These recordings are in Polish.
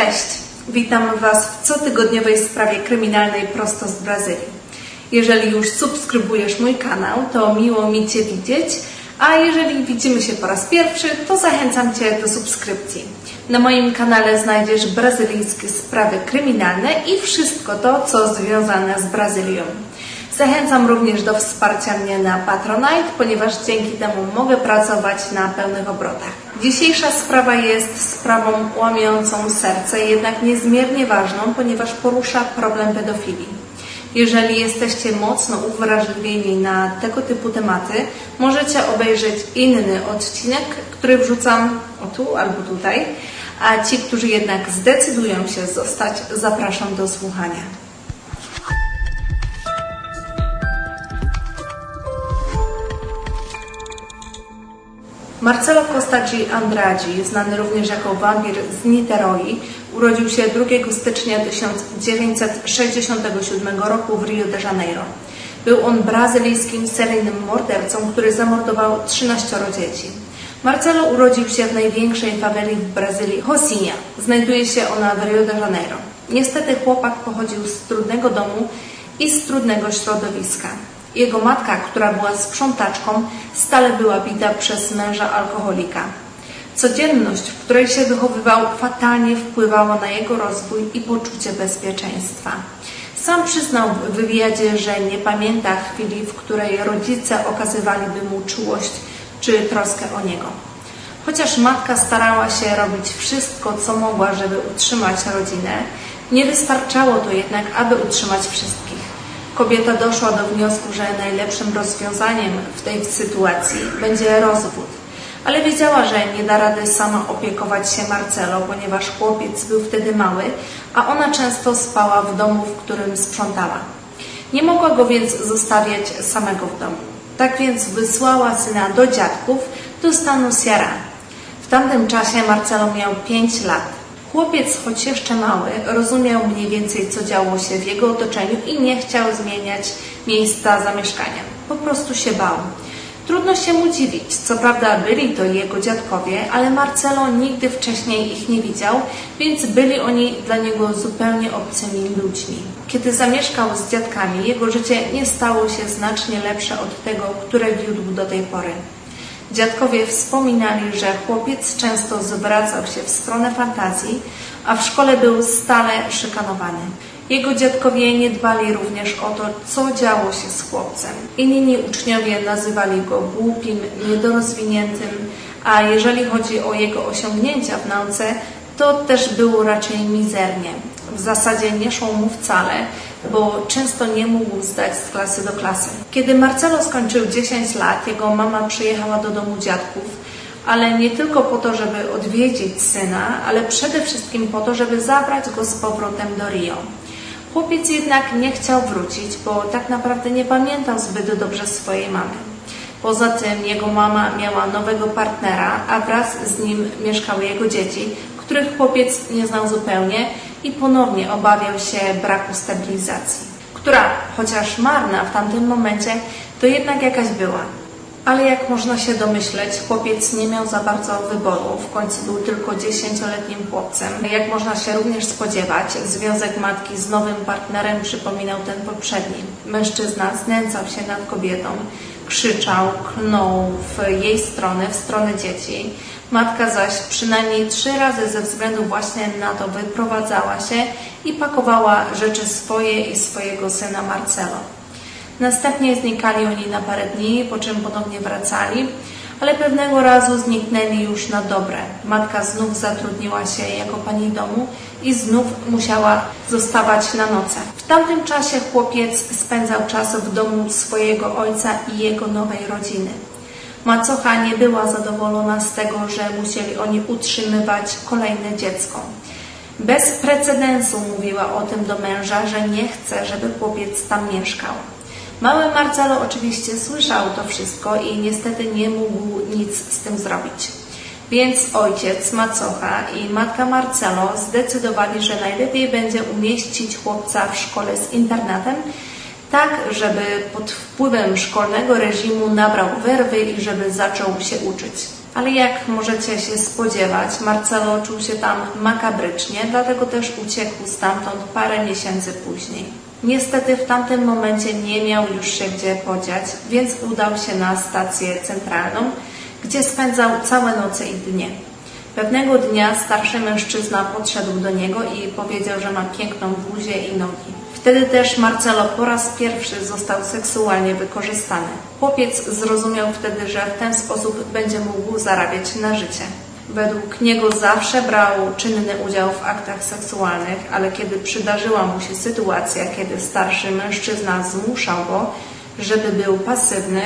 Cześć, witam Was w cotygodniowej sprawie kryminalnej prosto z Brazylii. Jeżeli już subskrybujesz mój kanał, to miło mi Cię widzieć, a jeżeli widzimy się po raz pierwszy, to zachęcam Cię do subskrypcji. Na moim kanale znajdziesz brazylijskie sprawy kryminalne i wszystko to, co związane z Brazylią. Zachęcam również do wsparcia mnie na Patronite, ponieważ dzięki temu mogę pracować na pełnych obrotach. Dzisiejsza sprawa jest sprawą łamiącą serce, jednak niezmiernie ważną, ponieważ porusza problem pedofilii. Jeżeli jesteście mocno uwrażliwieni na tego typu tematy, możecie obejrzeć inny odcinek, który wrzucam o tu albo tutaj, a ci, którzy jednak zdecydują się zostać, zapraszam do słuchania. Marcelo Costa G. Andrade, znany również jako wampir z Niteroi, urodził się 2 stycznia 1967 roku w Rio de Janeiro. Był on brazylijskim seryjnym mordercą, który zamordował 13 dzieci. Marcelo urodził się w największej faweli w Brazylii, Rocinha. Znajduje się ona w Rio de Janeiro. Niestety chłopak pochodził z trudnego domu i z trudnego środowiska. Jego matka, która była sprzątaczką, stale była bita przez męża alkoholika. Codzienność, w której się wychowywał, fatalnie wpływała na jego rozwój i poczucie bezpieczeństwa. Sam przyznał w wywiadzie, że nie pamięta chwili, w której rodzice okazywaliby mu czułość czy troskę o niego. Chociaż matka starała się robić wszystko, co mogła, żeby utrzymać rodzinę, nie wystarczało to jednak, aby utrzymać wszystkich. Kobieta doszła do wniosku, że najlepszym rozwiązaniem w tej sytuacji będzie rozwód. Ale wiedziała, że nie da rady sama opiekować się Marcelo, ponieważ chłopiec był wtedy mały, a ona często spała w domu, w którym sprzątała. Nie mogła go więc zostawiać samego w domu. Tak więc wysłała syna do dziadków do stanu Ceará. W tamtym czasie Marcelo miał 5 lat. Chłopiec, choć jeszcze mały, rozumiał mniej więcej, co działo się w jego otoczeniu i nie chciał zmieniać miejsca zamieszkania. Po prostu się bał. Trudno się mu dziwić. Co prawda byli to jego dziadkowie, ale Marcelo nigdy wcześniej ich nie widział, więc byli oni dla niego zupełnie obcymi ludźmi. Kiedy zamieszkał z dziadkami, jego życie nie stało się znacznie lepsze od tego, które wiódł do tej pory. Dziadkowie wspominali, że chłopiec często zwracał się w stronę fantazji, a w szkole był stale szykanowany. Jego dziadkowie nie dbali również o to, co działo się z chłopcem. Inni uczniowie nazywali go głupim, niedorozwiniętym, a jeżeli chodzi o jego osiągnięcia w nauce, to też było raczej mizernie. W zasadzie nie szło mu wcale, bo często nie mógł zdać z klasy do klasy. Kiedy Marcelo skończył 10 lat, jego mama przyjechała do domu dziadków, ale nie tylko po to, żeby odwiedzić syna, ale przede wszystkim po to, żeby zabrać go z powrotem do Rio. Chłopiec jednak nie chciał wrócić, bo tak naprawdę nie pamiętał zbyt dobrze swojej mamy. Poza tym jego mama miała nowego partnera, a wraz z nim mieszkały jego dzieci, których chłopiec nie znał zupełnie i ponownie obawiał się braku stabilizacji, która, chociaż marna w tamtym momencie, to jednak jakaś była. Ale jak można się domyśleć, chłopiec nie miał za bardzo wyboru, w końcu był tylko dziesięcioletnim chłopcem. Jak można się również spodziewać, związek matki z nowym partnerem przypominał ten poprzedni. Mężczyzna znęcał się nad kobietą, krzyczał, klnął w jej stronę, w stronę dzieci. Matka zaś przynajmniej trzy razy ze względu właśnie na to wyprowadzała się i pakowała rzeczy swoje i swojego syna Marcelo. Następnie znikali oni na parę dni, po czym ponownie wracali, ale pewnego razu zniknęli już na dobre. Matka znów zatrudniła się jako pani domu i znów musiała zostawać na noce. W tamtym czasie chłopiec spędzał czas w domu swojego ojca i jego nowej rodziny. Macocha nie była zadowolona z tego, że musieli oni utrzymywać kolejne dziecko. Bez precedensu mówiła o tym do męża, że nie chce, żeby chłopiec tam mieszkał. Mały Marcelo oczywiście słyszał to wszystko i niestety nie mógł nic z tym zrobić. Więc ojciec, macocha i matka Marcelo zdecydowali, że najlepiej będzie umieścić chłopca w szkole z internatem, tak żeby pod wpływem szkolnego reżimu nabrał werwy i żeby zaczął się uczyć. Ale jak możecie się spodziewać, Marcelo czuł się tam makabrycznie, dlatego też uciekł stamtąd parę miesięcy później. Niestety w tamtym momencie nie miał już się gdzie podziać, więc udał się na stację centralną, gdzie spędzał całe noce i dnie. Pewnego dnia starszy mężczyzna podszedł do niego i powiedział, że ma piękną buzię i nogi. Wtedy też Marcelo po raz pierwszy został seksualnie wykorzystany. Chłopiec zrozumiał wtedy, że w ten sposób będzie mógł zarabiać na życie. Według niego zawsze brał czynny udział w aktach seksualnych, ale kiedy przydarzyła mu się sytuacja, kiedy starszy mężczyzna zmuszał go, żeby był pasywny,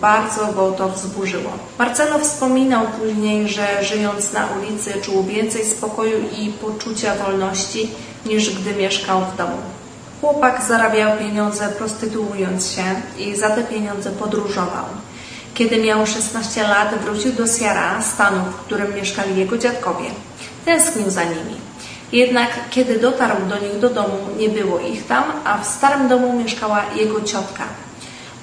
bardzo go to wzburzyło. Marcelo wspominał później, że żyjąc na ulicy czuł więcej spokoju i poczucia wolności niż gdy mieszkał w domu. Chłopak zarabiał pieniądze prostytuując się i za te pieniądze podróżował. Kiedy miał 16 lat, wrócił do Sierra, stanu, w którym mieszkali jego dziadkowie. Tęsknił za nimi. Jednak kiedy dotarł do nich do domu, nie było ich tam, a w starym domu mieszkała jego ciotka.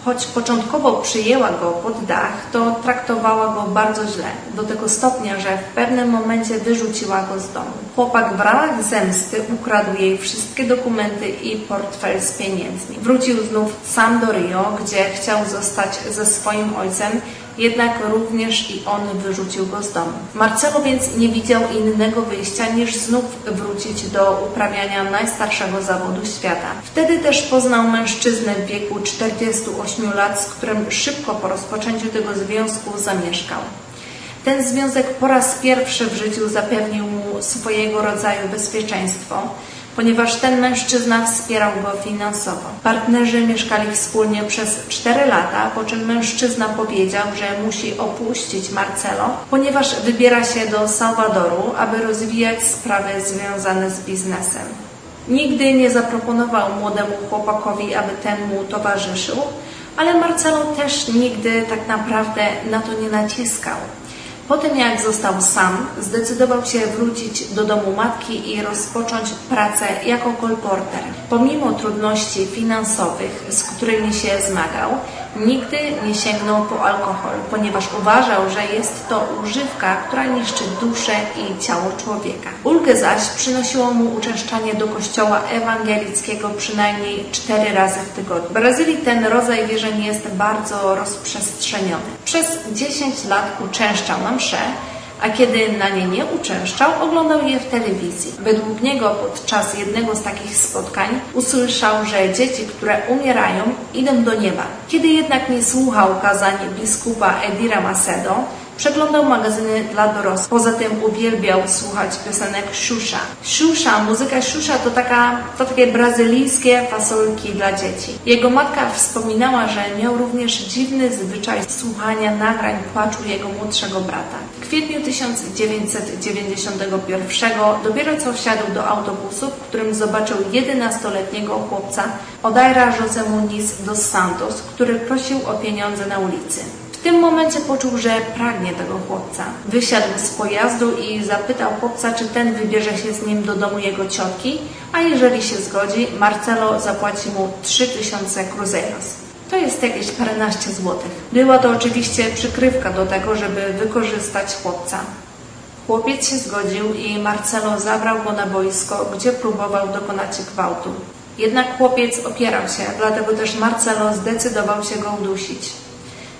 Choć początkowo przyjęła go pod dach, to traktowała go bardzo źle, do tego stopnia, że w pewnym momencie wyrzuciła go z domu. Chłopak w ramach zemsty ukradł jej wszystkie dokumenty i portfel z pieniędzmi. Wrócił znów sam do Rio, gdzie chciał zostać ze swoim ojcem jednak również i on wyrzucił go z domu. Marcelo więc nie widział innego wyjścia niż znów wrócić do uprawiania najstarszego zawodu świata. Wtedy też poznał mężczyznę w wieku 48 lat, z którym szybko po rozpoczęciu tego związku zamieszkał. Ten związek po raz pierwszy w życiu zapewnił mu swojego rodzaju bezpieczeństwo, ponieważ ten mężczyzna wspierał go finansowo. Partnerzy mieszkali wspólnie przez 4 lata, po czym mężczyzna powiedział, że musi opuścić Marcelo, ponieważ wybiera się do Salwadoru, aby rozwijać sprawy związane z biznesem. Nigdy nie zaproponował młodemu chłopakowi, aby ten mu towarzyszył, ale Marcelo też nigdy tak naprawdę na to nie naciskał. Po tym jak został sam, zdecydował się wrócić do domu matki i rozpocząć pracę jako kolporter. Pomimo trudności finansowych, z którymi się zmagał, nigdy nie sięgnął po alkohol, ponieważ uważał, że jest to używka, która niszczy duszę i ciało człowieka. Ulgę zaś przynosiło mu uczęszczanie do kościoła ewangelickiego przynajmniej cztery razy w tygodniu. W Brazylii ten rodzaj wierzeń jest bardzo rozprzestrzeniony. Przez 10 lat uczęszczał na msze, a kiedy na nie nie uczęszczał, oglądał je w telewizji. Według niego podczas jednego z takich spotkań usłyszał, że dzieci, które umierają, idą do nieba. Kiedy jednak nie słuchał kazań biskupa Edira Macedo, Przeglądał magazyny dla dorosłych. Poza tym uwielbiał słuchać piosenek Shusha. Shusha, muzyka Shusha to, taka, to takie brazylijskie fasolki dla dzieci. Jego matka wspominała, że miał również dziwny zwyczaj słuchania nagrań płaczu jego młodszego brata. W kwietniu 1991 dopiero co wsiadł do autobusu, w którym zobaczył 11-letniego chłopca Odaira José Muniz dos Santos, który prosił o pieniądze na ulicy. W tym momencie poczuł, że pragnie tego chłopca. Wysiadł z pojazdu i zapytał chłopca, czy ten wybierze się z nim do domu jego ciotki, a jeżeli się zgodzi, Marcelo zapłaci mu 3000 cruzeiros. To jest jakieś paręnaście złotych. Była to oczywiście przykrywka do tego, żeby wykorzystać chłopca. Chłopiec się zgodził i Marcelo zabrał go na boisko, gdzie próbował dokonać gwałtu. Jednak chłopiec opierał się, dlatego też Marcelo zdecydował się go udusić.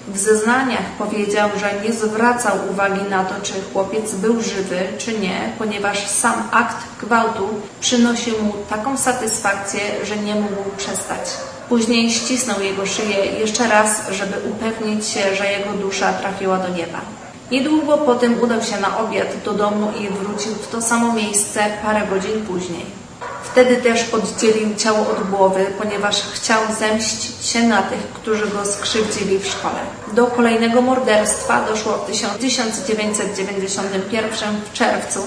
W zeznaniach powiedział, że nie zwracał uwagi na to, czy chłopiec był żywy, czy nie, ponieważ sam akt gwałtu przynosił mu taką satysfakcję, że nie mógł przestać. Później ścisnął jego szyję jeszcze raz, żeby upewnić się, że jego dusza trafiła do nieba. Niedługo potem udał się na obiad do domu i wrócił w to samo miejsce parę godzin później. Wtedy też oddzielił ciało od głowy, ponieważ chciał zemścić się na tych, którzy go skrzywdzili w szkole. Do kolejnego morderstwa doszło w 1991 w czerwcu,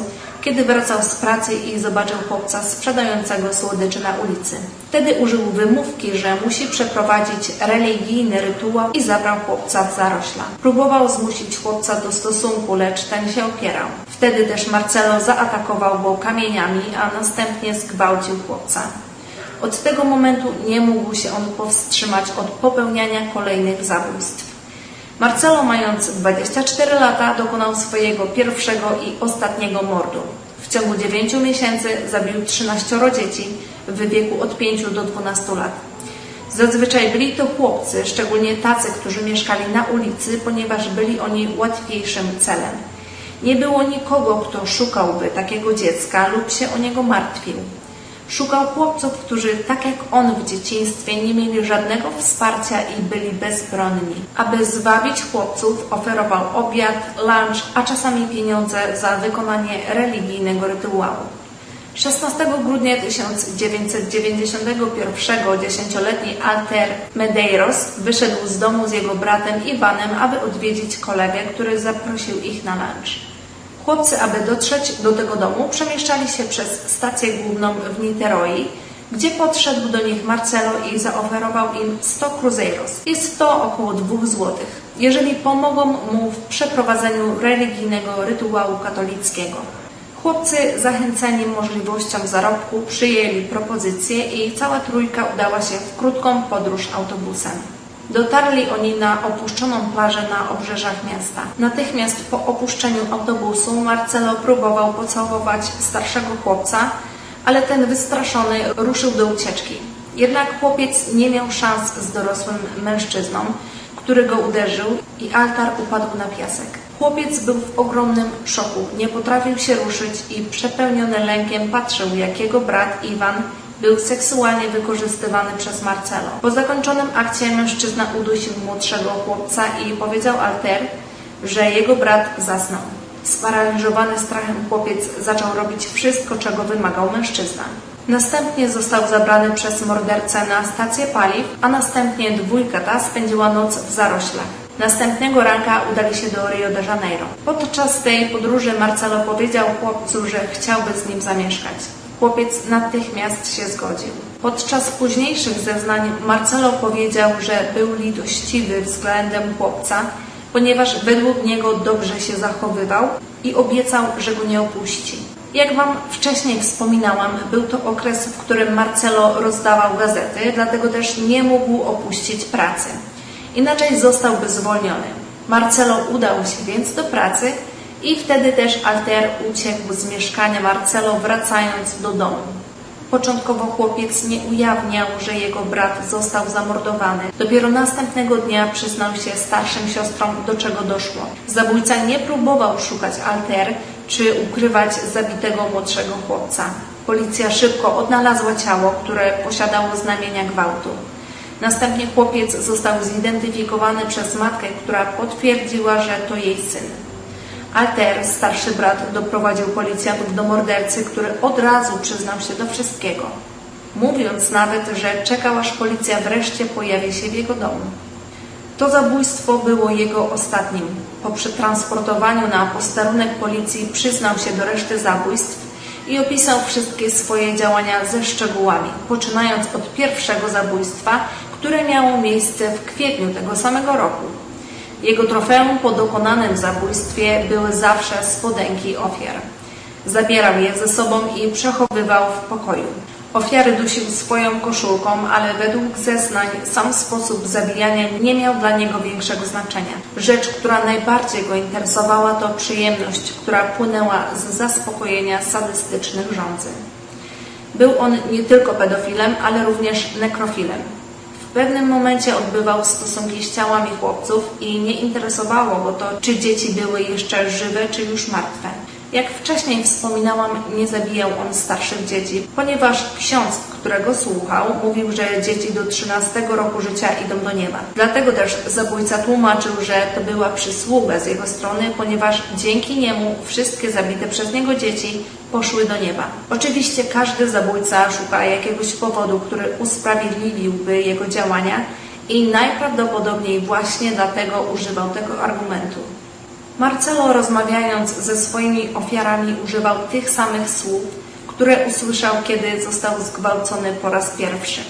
kiedy wracał z pracy i zobaczył chłopca sprzedającego słodycze na ulicy. Wtedy użył wymówki, że musi przeprowadzić religijny rytuał i zabrał chłopca w zarośla. Próbował zmusić chłopca do stosunku, lecz ten się opierał. Wtedy też Marcelo zaatakował go kamieniami, a następnie zgwałcił chłopca. Od tego momentu nie mógł się on powstrzymać od popełniania kolejnych zabójstw. Marcelo, mając 24 lata, dokonał swojego pierwszego i ostatniego mordu. W ciągu 9 miesięcy zabił 13 dzieci w wieku od 5 do 12 lat. Zazwyczaj byli to chłopcy, szczególnie tacy, którzy mieszkali na ulicy, ponieważ byli oni łatwiejszym celem. Nie było nikogo, kto szukałby takiego dziecka lub się o niego martwił. Szukał chłopców, którzy tak jak on w dzieciństwie nie mieli żadnego wsparcia i byli bezbronni. Aby zwabić chłopców, oferował obiad, lunch, a czasami pieniądze za wykonanie religijnego rytuału. 16 grudnia 1991 dziesięcioletni Alter Medeiros wyszedł z domu z jego bratem Iwanem, aby odwiedzić kolegę, który zaprosił ich na lunch. Chłopcy, aby dotrzeć do tego domu, przemieszczali się przez stację główną w Niteroi, gdzie podszedł do nich Marcelo i zaoferował im 100 cruzeiros. Jest to około 2 złotych, jeżeli pomogą mu w przeprowadzeniu religijnego rytuału katolickiego. Chłopcy, zachęceni możliwością zarobku, przyjęli propozycję i cała trójka udała się w krótką podróż autobusem. Dotarli oni na opuszczoną plażę na obrzeżach miasta. Natychmiast po opuszczeniu autobusu Marcelo próbował pocałować starszego chłopca, ale ten wystraszony ruszył do ucieczki. Jednak chłopiec nie miał szans z dorosłym mężczyzną, który go uderzył i altar upadł na piasek. Chłopiec był w ogromnym szoku, nie potrafił się ruszyć i przepełniony lękiem patrzył, jak jego brat Iwan był seksualnie wykorzystywany przez Marcelo. Po zakończonym akcie mężczyzna udusił młodszego chłopca i powiedział Alter, że jego brat zasnął. Sparaliżowany strachem chłopiec zaczął robić wszystko, czego wymagał mężczyzna. Następnie został zabrany przez mordercę na stację paliw, a następnie dwójka ta spędziła noc w zaroślach. Następnego ranka udali się do Rio de Janeiro. Podczas tej podróży Marcelo powiedział chłopcu, że chciałby z nim zamieszkać. Chłopiec natychmiast się zgodził. Podczas późniejszych zeznań Marcelo powiedział, że był litościwy względem chłopca, ponieważ według niego dobrze się zachowywał i obiecał, że go nie opuści. Jak Wam wcześniej wspominałam, był to okres, w którym Marcelo rozdawał gazety, dlatego też nie mógł opuścić pracy. Inaczej zostałby zwolniony. Marcelo udał się więc do pracy i wtedy też Alter uciekł z mieszkania Marcelo, wracając do domu. Początkowo chłopiec nie ujawniał, że jego brat został zamordowany. Dopiero następnego dnia przyznał się starszym siostrom, do czego doszło. Zabójca nie próbował szukać Alter czy ukrywać zabitego młodszego chłopca. Policja szybko odnalazła ciało, które posiadało znamienia gwałtu. Następnie chłopiec został zidentyfikowany przez matkę, która potwierdziła, że to jej syn. Alter, starszy brat, doprowadził policjantów do mordercy, który od razu przyznał się do wszystkiego, mówiąc nawet, że czekał aż policja wreszcie pojawi się w jego domu. To zabójstwo było jego ostatnim. Po przetransportowaniu na posterunek policji przyznał się do reszty zabójstw i opisał wszystkie swoje działania ze szczegółami, poczynając od pierwszego zabójstwa, które miało miejsce w kwietniu tego samego roku. Jego trofeum po dokonanym zabójstwie były zawsze spodenki ofiar. Zabierał je ze sobą i przechowywał w pokoju. Ofiary dusił swoją koszulką, ale według zeznań sam sposób zabijania nie miał dla niego większego znaczenia. Rzecz, która najbardziej go interesowała, to przyjemność, która płynęła z zaspokojenia sadystycznych rządzeń. Był on nie tylko pedofilem, ale również nekrofilem. W pewnym momencie odbywał stosunki z ciałami chłopców i nie interesowało go to, czy dzieci były jeszcze żywe, czy już martwe. Jak wcześniej wspominałam, nie zabijał on starszych dzieci, ponieważ ksiądz, którego słuchał, mówił, że dzieci do 13 roku życia idą do nieba. Dlatego też zabójca tłumaczył, że to była przysługa z jego strony, ponieważ dzięki niemu wszystkie zabite przez niego dzieci poszły do nieba. Oczywiście każdy zabójca szuka jakiegoś powodu, który usprawiedliwiłby jego działania i najprawdopodobniej właśnie dlatego używał tego argumentu. Marcelo rozmawiając ze swoimi ofiarami używał tych samych słów, które usłyszał, kiedy został zgwałcony po raz pierwszy.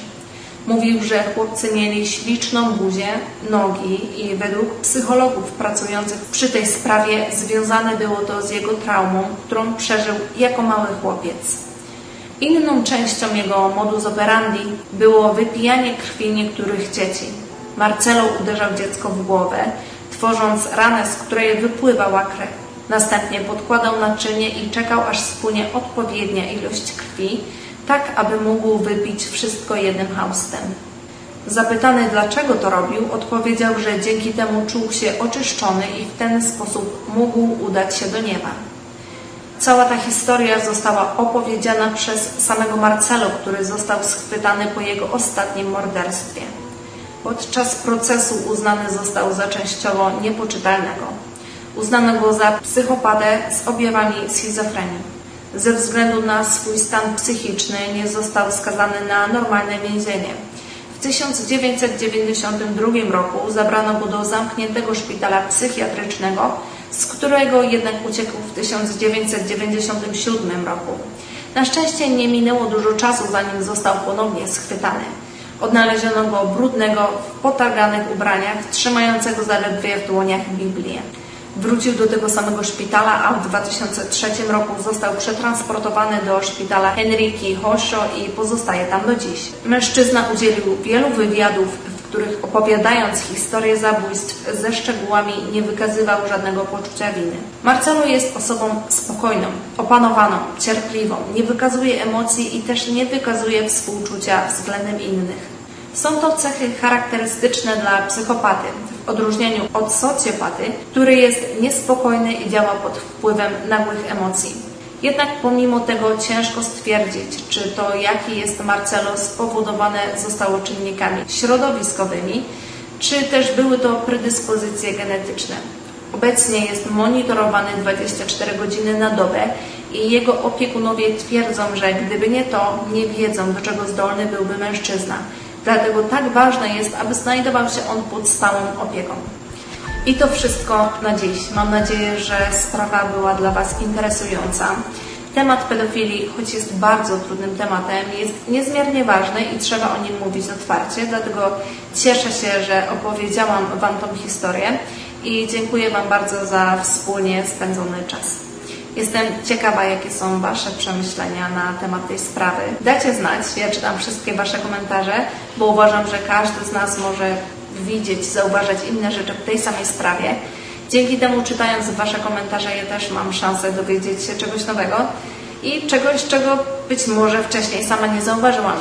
Mówił, że chłopcy mieli śliczną buzię, nogi i według psychologów pracujących przy tej sprawie związane było to z jego traumą, którą przeżył jako mały chłopiec. Inną częścią jego modus operandi było wypijanie krwi niektórych dzieci. Marcelo uderzał dziecko w głowę, tworząc ranę, z której wypływała krew. Następnie podkładał naczynie i czekał, aż spłynie odpowiednia ilość krwi, tak aby mógł wypić wszystko jednym haustem. Zapytany dlaczego to robił, odpowiedział, że dzięki temu czuł się oczyszczony i w ten sposób mógł udać się do nieba. Cała ta historia została opowiedziana przez samego Marcelo, który został schwytany po jego ostatnim morderstwie. Podczas procesu uznany został za częściowo niepoczytalnego. Uznano go za psychopatę z objawami schizofrenii. Ze względu na swój stan psychiczny nie został skazany na normalne więzienie. W 1992 roku zabrano go do zamkniętego szpitala psychiatrycznego, z którego jednak uciekł w 1997 roku. Na szczęście nie minęło dużo czasu, zanim został ponownie schwytany. Odnaleziono go brudnego, w potarganych ubraniach, trzymającego zaledwie w dłoniach Biblię. Wrócił do tego samego szpitala, a w 2003 roku został przetransportowany do szpitala Henryki Hosho i pozostaje tam do dziś. Mężczyzna udzielił wielu wywiadów, w których opowiadając historię zabójstw ze szczegółami nie wykazywał żadnego poczucia winy. Marcelo jest osobą spokojną, opanowaną, cierpliwą, nie wykazuje emocji i też nie wykazuje współczucia względem innych. Są to cechy charakterystyczne dla psychopaty, w odróżnieniu od socjopaty, który jest niespokojny i działa pod wpływem nagłych emocji. Jednak pomimo tego ciężko stwierdzić, czy to jaki jest Marcelo spowodowane zostało czynnikami środowiskowymi, czy też były to predyspozycje genetyczne. Obecnie jest monitorowany 24 godziny na dobę i jego opiekunowie twierdzą, że gdyby nie to, nie wiedzą do czego zdolny byłby mężczyzna. Dlatego tak ważne jest, aby znajdował się on pod stałą opieką. I to wszystko na dziś. Mam nadzieję, że sprawa była dla Was interesująca. Temat pedofilii, choć jest bardzo trudnym tematem, jest niezmiernie ważny i trzeba o nim mówić otwarcie, dlatego cieszę się, że opowiedziałam Wam tą historię i dziękuję Wam bardzo za wspólnie spędzony czas. Jestem ciekawa, jakie są Wasze przemyślenia na temat tej sprawy. Dajcie znać, ja czytam wszystkie Wasze komentarze, bo uważam, że każdy z nas może widzieć, zauważać inne rzeczy w tej samej sprawie. Dzięki temu, czytając Wasze komentarze, ja też mam szansę dowiedzieć się czegoś nowego i czegoś, czego być może wcześniej sama nie zauważyłam.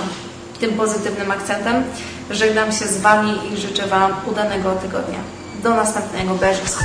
Tym pozytywnym akcentem żegnam się z Wami i życzę Wam udanego tygodnia. Do następnego. Beżysk.